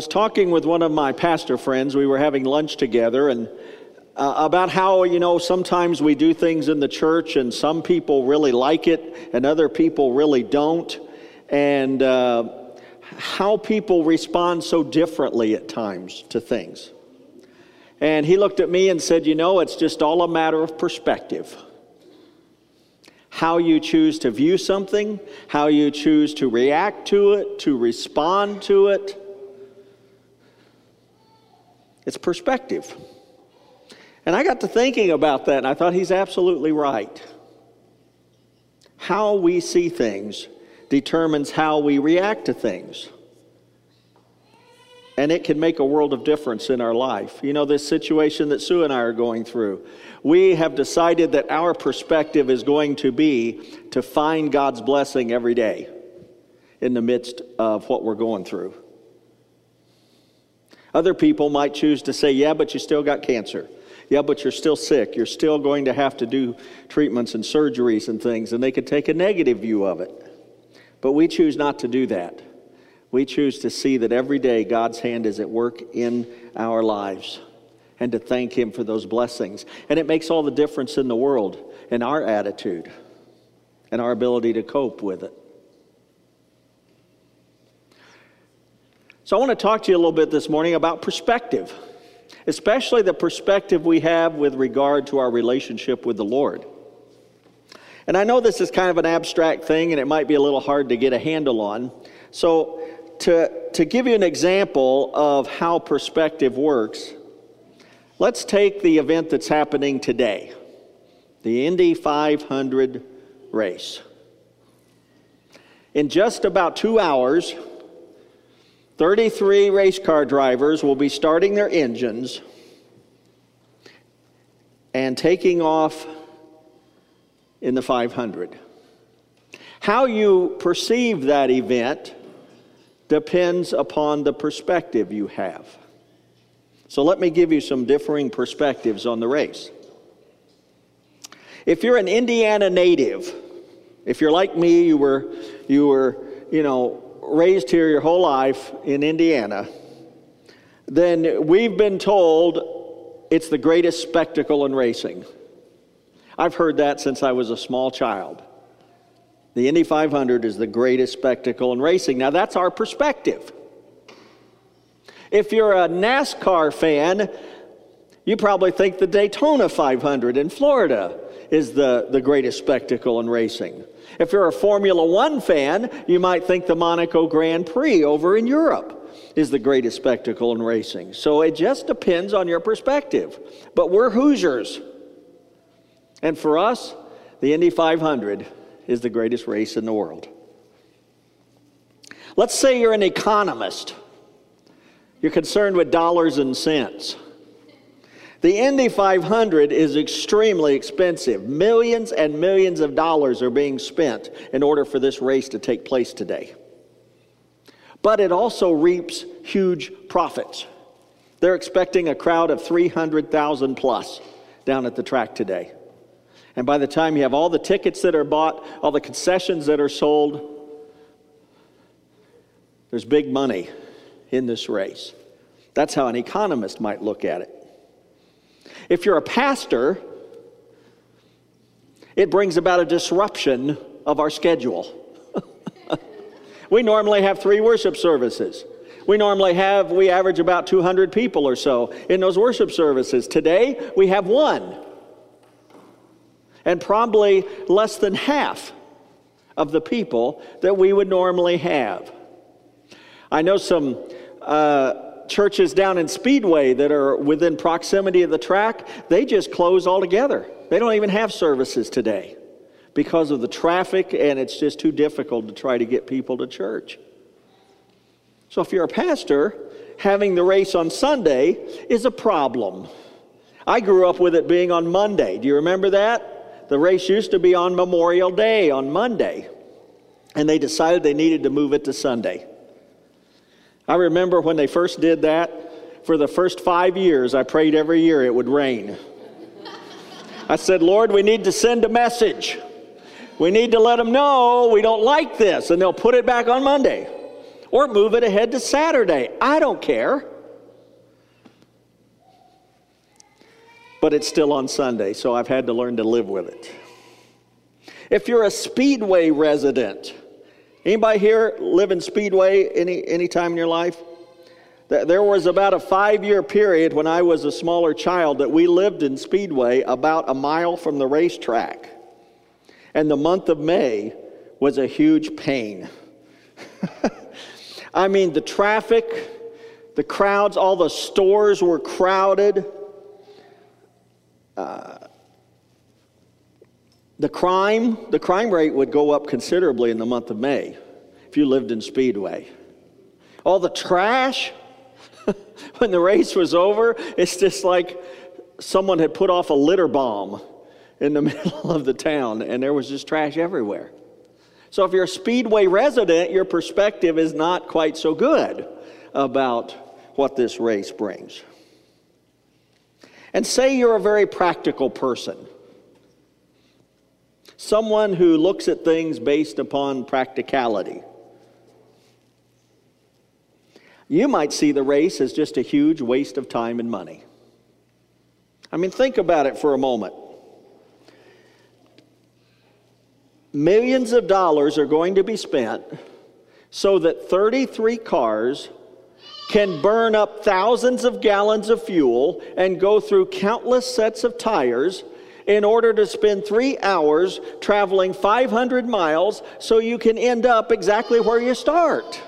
Was talking with one of my pastor friends. We were having lunch together and uh, about how, you know, sometimes we do things in the church and some people really like it and other people really don't. And uh, how people respond so differently at times to things. And he looked at me and said, You know, it's just all a matter of perspective. How you choose to view something, how you choose to react to it, to respond to it. It's perspective. And I got to thinking about that, and I thought he's absolutely right. How we see things determines how we react to things. And it can make a world of difference in our life. You know, this situation that Sue and I are going through, we have decided that our perspective is going to be to find God's blessing every day in the midst of what we're going through. Other people might choose to say, Yeah, but you still got cancer. Yeah, but you're still sick. You're still going to have to do treatments and surgeries and things, and they could take a negative view of it. But we choose not to do that. We choose to see that every day God's hand is at work in our lives and to thank Him for those blessings. And it makes all the difference in the world in our attitude and our ability to cope with it. So, I want to talk to you a little bit this morning about perspective, especially the perspective we have with regard to our relationship with the Lord. And I know this is kind of an abstract thing and it might be a little hard to get a handle on. So, to, to give you an example of how perspective works, let's take the event that's happening today the Indy 500 race. In just about two hours, 33 race car drivers will be starting their engines and taking off in the 500. How you perceive that event depends upon the perspective you have. So let me give you some differing perspectives on the race. If you're an Indiana native, if you're like me, you were, you were, you know, raised here your whole life in Indiana, then we've been told it's the greatest spectacle in racing. I've heard that since I was a small child. The Indy 500 is the greatest spectacle in racing. Now, that's our perspective. If you're a NASCAR fan, you probably think the Daytona 500 in Florida is the, the greatest spectacle in racing. If you're a Formula One fan, you might think the Monaco Grand Prix over in Europe is the greatest spectacle in racing. So it just depends on your perspective. But we're Hoosiers. And for us, the Indy 500 is the greatest race in the world. Let's say you're an economist. You're concerned with dollars and cents. The Indy 500 is extremely expensive. Millions and millions of dollars are being spent in order for this race to take place today. But it also reaps huge profits. They're expecting a crowd of 300,000 plus down at the track today. And by the time you have all the tickets that are bought, all the concessions that are sold, there's big money in this race. That's how an economist might look at it. If you're a pastor, it brings about a disruption of our schedule. we normally have three worship services. We normally have, we average about 200 people or so in those worship services. Today, we have one and probably less than half of the people that we would normally have. I know some uh, churches down in Speedway that are within proximity of the track, they just close altogether. They don't even have services today because of the traffic, and it's just too difficult to try to get people to church. So, if you're a pastor, having the race on Sunday is a problem. I grew up with it being on Monday. Do you remember that? The race used to be on Memorial Day, on Monday, and they decided they needed to move it to Sunday. I remember when they first did that, for the first five years, I prayed every year it would rain. I said, Lord, we need to send a message. We need to let them know we don't like this, and they'll put it back on Monday. or move it ahead to Saturday. I don't care. But it's still on Sunday, so I've had to learn to live with it. If you're a Speedway resident, anybody here live in Speedway any, any time in your life? There was about a five year period when I was a smaller child that we lived in Speedway about a mile from the racetrack. And the month of May was a huge pain. I mean, the traffic, the crowds, all the stores were crowded. Uh, the crime, the crime rate would go up considerably in the month of May if you lived in Speedway. All the trash, when the race was over, it's just like someone had put off a litter bomb in the middle of the town and there was just trash everywhere. So if you're a Speedway resident, your perspective is not quite so good about what this race brings. And say you're a very practical person, someone who looks at things based upon practicality. You might see the race as just a huge waste of time and money. I mean, think about it for a moment. millions of dollars are going to be spent so that 33 cars can burn up thousands of gallons of fuel and go through countless sets of tires in order to spend three hours traveling 500 miles so you can end up exactly where you start.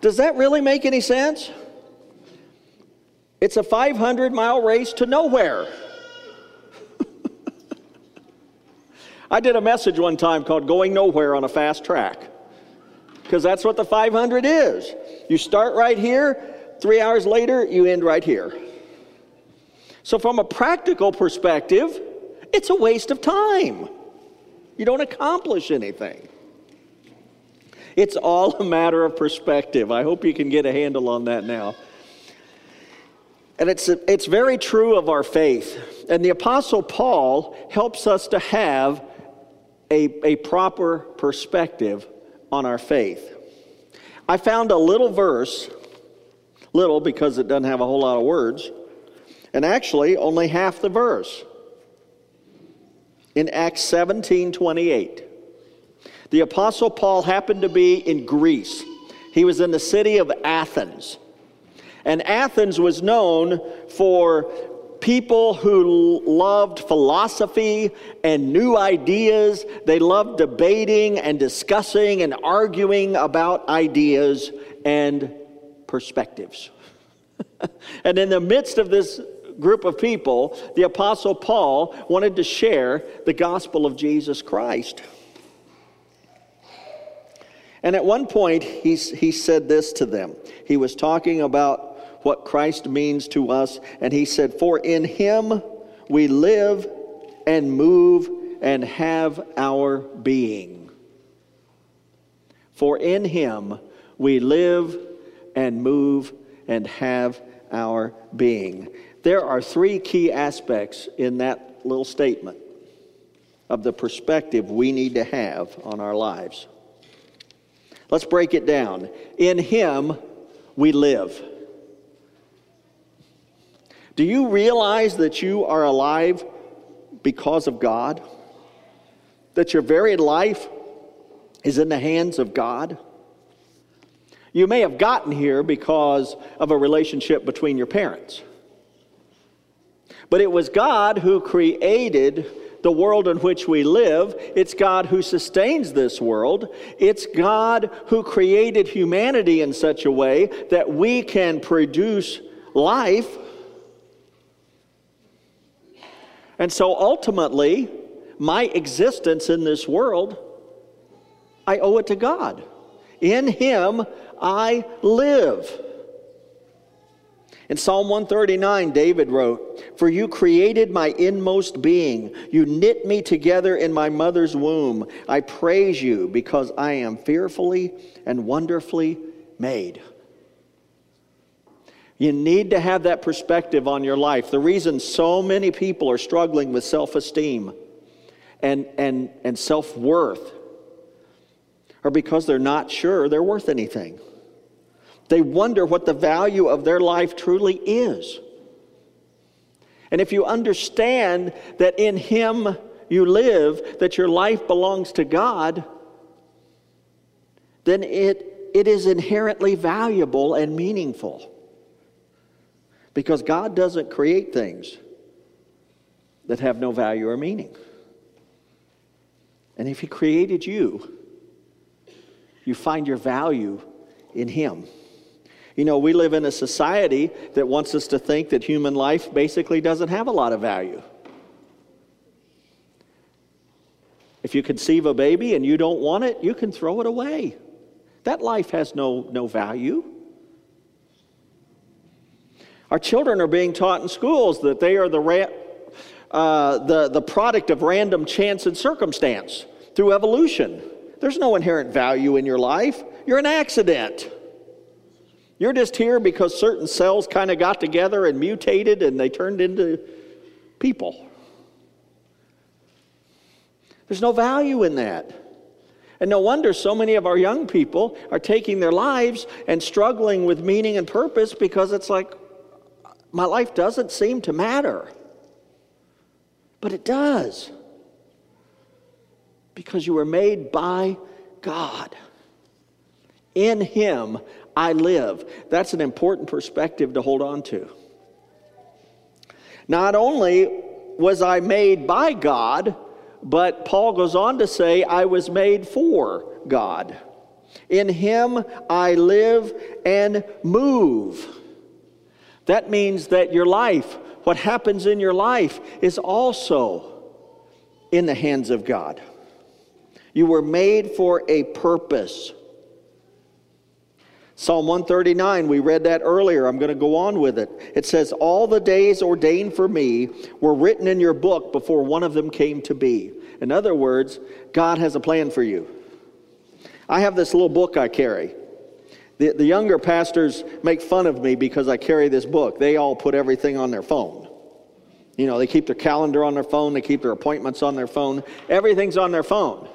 Does that really make any sense? It's a 500 mile race to nowhere. I did a message one time called Going Nowhere on a Fast Track because that's what the 500 is. You start right here, three hours later, you end right here. So, from a practical perspective, it's a waste of time. You don't accomplish anything. It's all a matter of perspective. I hope you can get a handle on that now. And it's, it's very true of our faith. And the Apostle Paul helps us to have a, a proper perspective on our faith. I found a little verse, little because it doesn't have a whole lot of words, and actually only half the verse. In Acts 17 28. The Apostle Paul happened to be in Greece. He was in the city of Athens. And Athens was known for people who loved philosophy and new ideas. They loved debating and discussing and arguing about ideas and perspectives. and in the midst of this group of people, the Apostle Paul wanted to share the gospel of Jesus Christ. And at one point, he, he said this to them. He was talking about what Christ means to us. And he said, For in him we live and move and have our being. For in him we live and move and have our being. There are three key aspects in that little statement of the perspective we need to have on our lives. Let's break it down. In him we live. Do you realize that you are alive because of God? That your very life is in the hands of God? You may have gotten here because of a relationship between your parents. But it was God who created the world in which we live. It's God who sustains this world. It's God who created humanity in such a way that we can produce life And so ultimately, my existence in this world, I owe it to God. In Him I live. In Psalm 139, David wrote, For you created my inmost being. You knit me together in my mother's womb. I praise you because I am fearfully and wonderfully made. You need to have that perspective on your life. The reason so many people are struggling with self esteem and, and, and self worth are because they're not sure they're worth anything. They wonder what the value of their life truly is. And if you understand that in Him you live, that your life belongs to God, then it, it is inherently valuable and meaningful. Because God doesn't create things that have no value or meaning. And if He created you, you find your value in Him. You know, we live in a society that wants us to think that human life basically doesn't have a lot of value. If you conceive a baby and you don't want it, you can throw it away. That life has no, no value. Our children are being taught in schools that they are the, ra- uh, the, the product of random chance and circumstance through evolution. There's no inherent value in your life, you're an accident. You're just here because certain cells kind of got together and mutated and they turned into people. There's no value in that. And no wonder so many of our young people are taking their lives and struggling with meaning and purpose because it's like, my life doesn't seem to matter. But it does. Because you were made by God. In Him I live. That's an important perspective to hold on to. Not only was I made by God, but Paul goes on to say, I was made for God. In Him I live and move. That means that your life, what happens in your life, is also in the hands of God. You were made for a purpose. Psalm 139, we read that earlier. I'm going to go on with it. It says, All the days ordained for me were written in your book before one of them came to be. In other words, God has a plan for you. I have this little book I carry. The, the younger pastors make fun of me because I carry this book. They all put everything on their phone. You know, they keep their calendar on their phone, they keep their appointments on their phone. Everything's on their phone.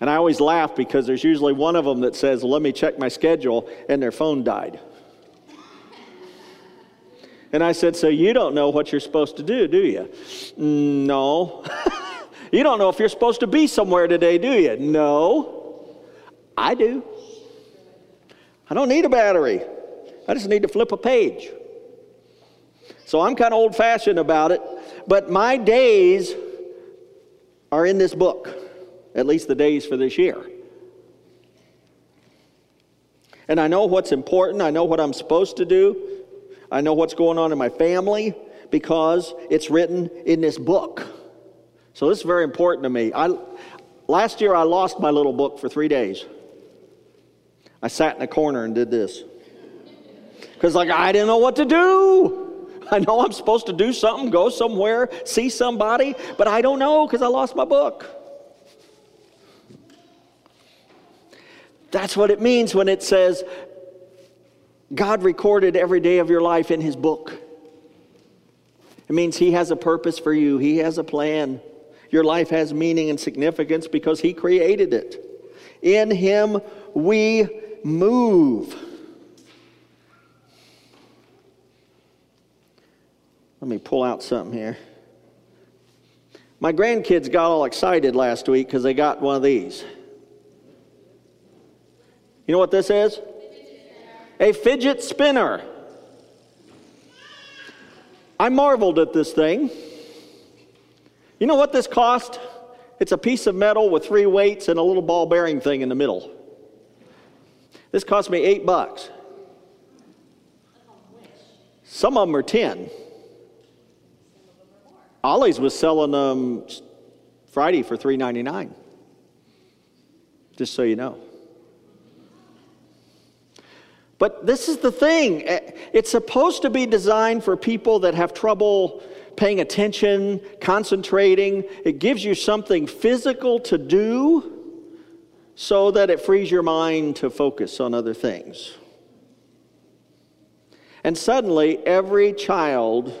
And I always laugh because there's usually one of them that says, Let me check my schedule, and their phone died. And I said, So you don't know what you're supposed to do, do you? Mm, no. you don't know if you're supposed to be somewhere today, do you? No. I do. I don't need a battery. I just need to flip a page. So I'm kind of old fashioned about it, but my days are in this book, at least the days for this year. And I know what's important, I know what I'm supposed to do, I know what's going on in my family because it's written in this book. So this is very important to me. I, last year I lost my little book for three days. I sat in a corner and did this. Because, like, I didn't know what to do. I know I'm supposed to do something, go somewhere, see somebody, but I don't know because I lost my book. That's what it means when it says God recorded every day of your life in His book. It means He has a purpose for you, He has a plan. Your life has meaning and significance because He created it. In Him we move. Let me pull out something here. My grandkids got all excited last week because they got one of these. You know what this is? A fidget spinner. I marveled at this thing. You know what this cost? It's a piece of metal with three weights and a little ball bearing thing in the middle. This cost me eight bucks. Some of them are 10. Ollie's was selling them Friday for $3.99. Just so you know. But this is the thing eh, it's supposed to be designed for people that have trouble paying attention, concentrating. It gives you something physical to do so that it frees your mind to focus on other things. And suddenly, every child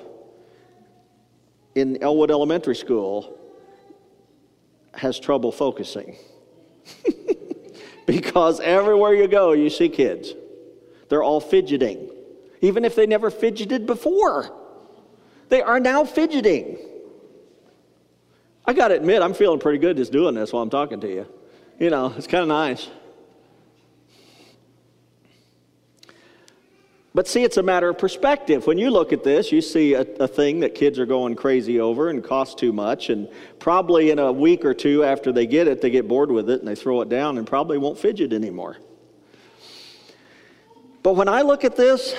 in Elwood Elementary School has trouble focusing. because everywhere you go, you see kids. They're all fidgeting, even if they never fidgeted before. They are now fidgeting. I got to admit, I'm feeling pretty good just doing this while I'm talking to you. You know, it's kind of nice. But see, it's a matter of perspective. When you look at this, you see a, a, thing that kids are going crazy over and costs too much, and probably in a week or two after they get it, they get bored with it and they throw it down and probably won't fidget anymore. But when I look at this,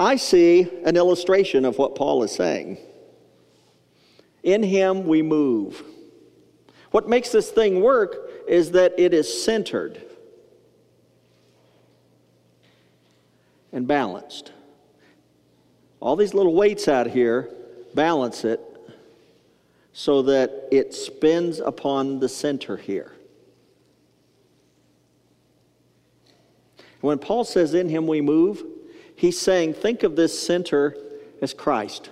I see an illustration of what Paul is saying. In him we move. What makes this thing work is that it is centered. and balanced. All these little weights out here balance it so that it spins upon the center here. When Paul says, In him we move, he's saying, Think of this center as Christ.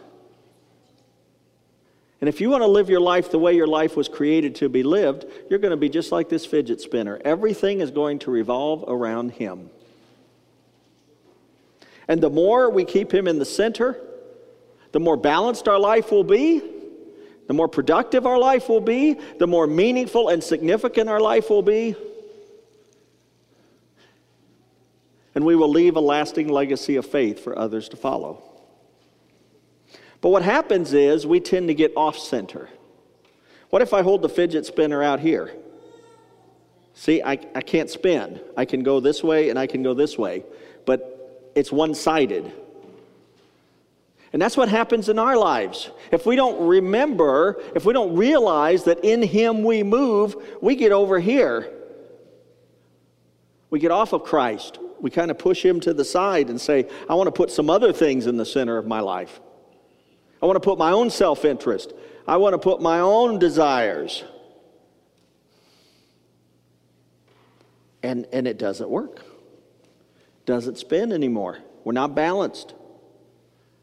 And if you want to live your life the way your life was created to be lived, you're going to be just like this fidget spinner. Everything is going to revolve around him. And the more we keep Him in the center, the more balanced our life will be, the more productive our life will be, the more meaningful and significant our life will be. And we will leave a lasting legacy of faith for others to follow. But what happens is we tend to get off center. What if I hold the fidget spinner out here? See, I, I can't spin. I can go this way and I can go this way. But it's one sided. And that's what happens in our lives. If we don't remember, if we don't realize that in Him we move, we get over here. We get off of Christ. We kind of push Him to the side and say, I want to put some other things in the center of my life. I want to put my own self interest. I want to put my own desires. And, and it doesn't work doesn't spin anymore. We're not balanced.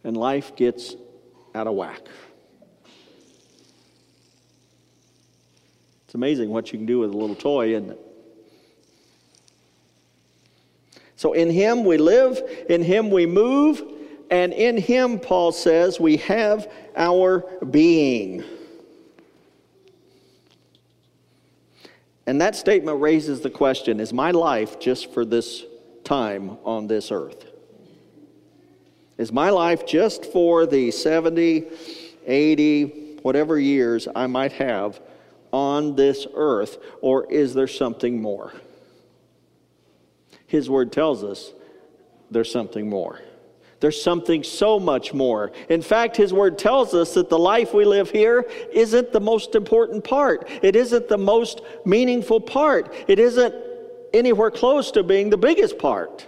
And life gets out of whack. It's amazing what you can do with a little toy, isn't it? So in Him we live, in Him we move, and in Him, Paul says, we have our being. And that statement raises the question is my life just for this time on this earth? Is my life just for the 70, 80, whatever years I might have on this earth, or is there something more? His word tells us there's something more. There's something so much more. In fact, His Word tells us that the life we live here isn't the most important part. It isn't the most meaningful part. It isn't anywhere close to being the biggest part.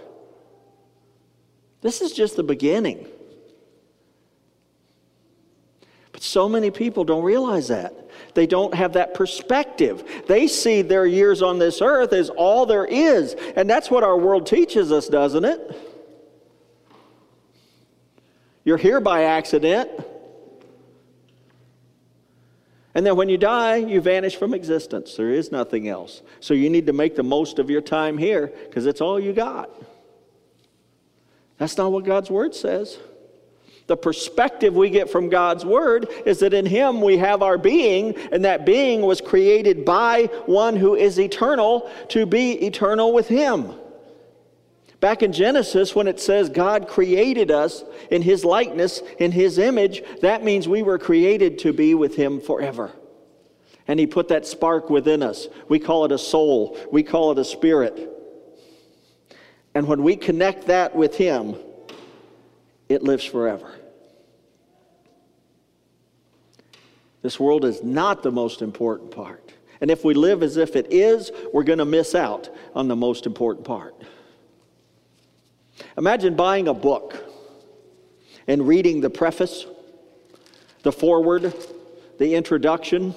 This is just the beginning. But so many people don't realize that. They don't have that perspective. They see their years on this earth as all there is. And that's what our world teaches us, doesn't it? You're here by accident. And then when you die, you vanish from existence. There is nothing else. So you need to make the most of your time here because it's all you got. That's not what God's Word says. The perspective we get from God's Word is that in Him we have our being, and that being was created by one who is eternal to be eternal with Him. Back in Genesis, when it says God created us in His likeness, in His image, that means we were created to be with Him forever. And He put that spark within us. We call it a soul, we call it a spirit. And when we connect that with Him, it lives forever. This world is not the most important part. And if we live as if it is, we're going to miss out on the most important part. Imagine buying a book and reading the preface, the foreword, the introduction,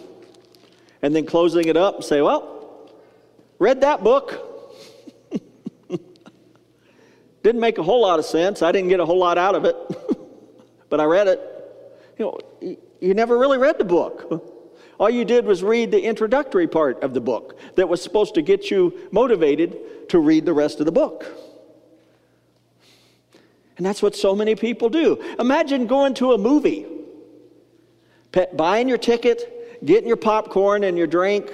and then closing it up and say, Well, read that book. Didn't make a whole lot of sense. I didn't get a whole lot out of it, but I read it. You know, you never really read the book. All you did was read the introductory part of the book that was supposed to get you motivated to read the rest of the book. And that's what so many people do. Imagine going to a movie, buying your ticket, getting your popcorn and your drink,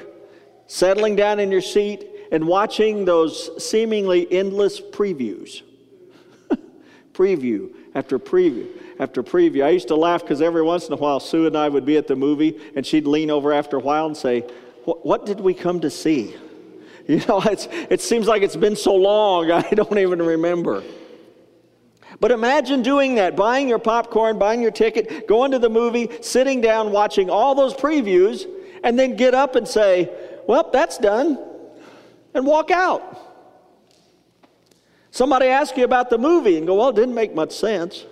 settling down in your seat, and watching those seemingly endless previews. Preview after preview after preview. I used to laugh because every once in a while Sue and I would be at the movie and she'd lean over after a while and say, What did we come to see? You know, it seems like it's been so long, I don't even remember. But imagine doing that, buying your popcorn, buying your ticket, going to the movie, sitting down, watching all those previews, and then get up and say, Well, that's done, and walk out. Somebody ask you about the movie and go, Well, it didn't make much sense.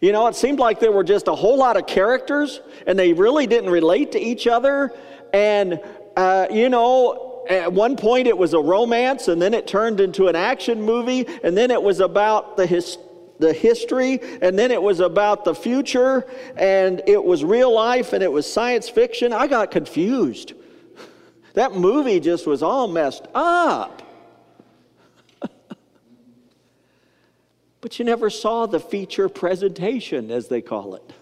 You know, it seemed like there were just a whole lot of characters and they really didn't relate to each other. And, uh, you know, at one point it was a romance and then it turned into an action movie and then it was about the his, the history and then it was about the future and it was real life and it was science fiction. I got confused. That movie just was all messed up. But you never saw the feature presentation, as they call it.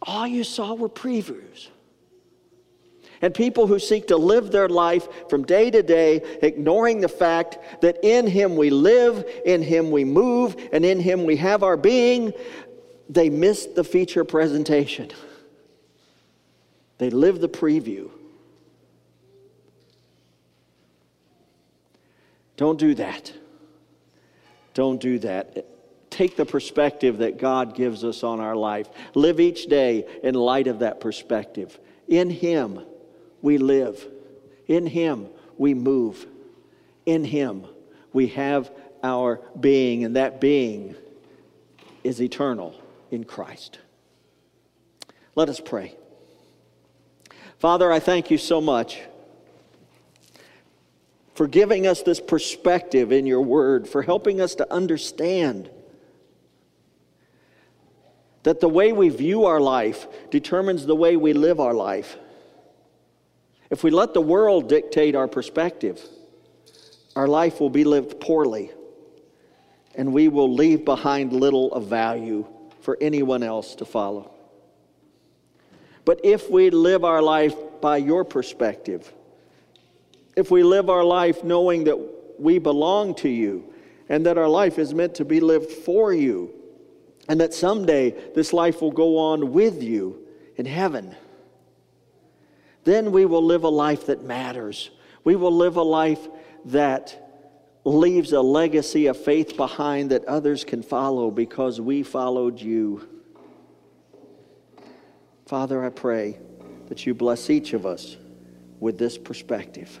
All you saw were previews. And people who seek to live their life from day to day, ignoring the fact that in Him we live, in Him we move, and in Him we have our being, they miss the feature presentation. They live the preview. Don't do that. Don't do that. Take the perspective that God gives us on our life. Live each day in light of that perspective. In Him we live, in Him we move, in Him we have our being, and that being is eternal in Christ. Let us pray. Father, I thank you so much for giving us this perspective in your word, for helping us to understand that the way we view our life determines the way we live our life. If we let the world dictate our perspective, our life will be lived poorly, and we will leave behind little of value for anyone else to follow. But if we live our life by your perspective, if we live our life knowing that we belong to you and that our life is meant to be lived for you, and that someday this life will go on with you in heaven, then we will live a life that matters. We will live a life that leaves a legacy of faith behind that others can follow because we followed you. Father, I pray that you bless each of us with this perspective.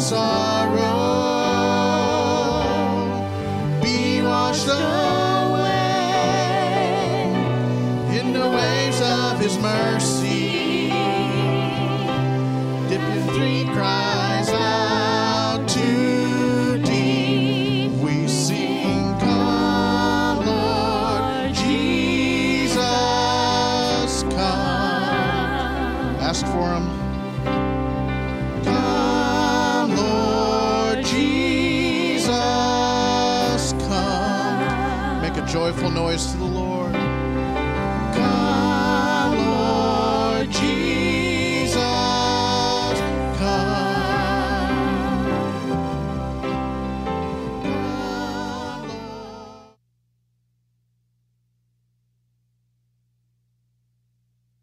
Sorrow be washed away in the waves of His mercy. Dipping three cries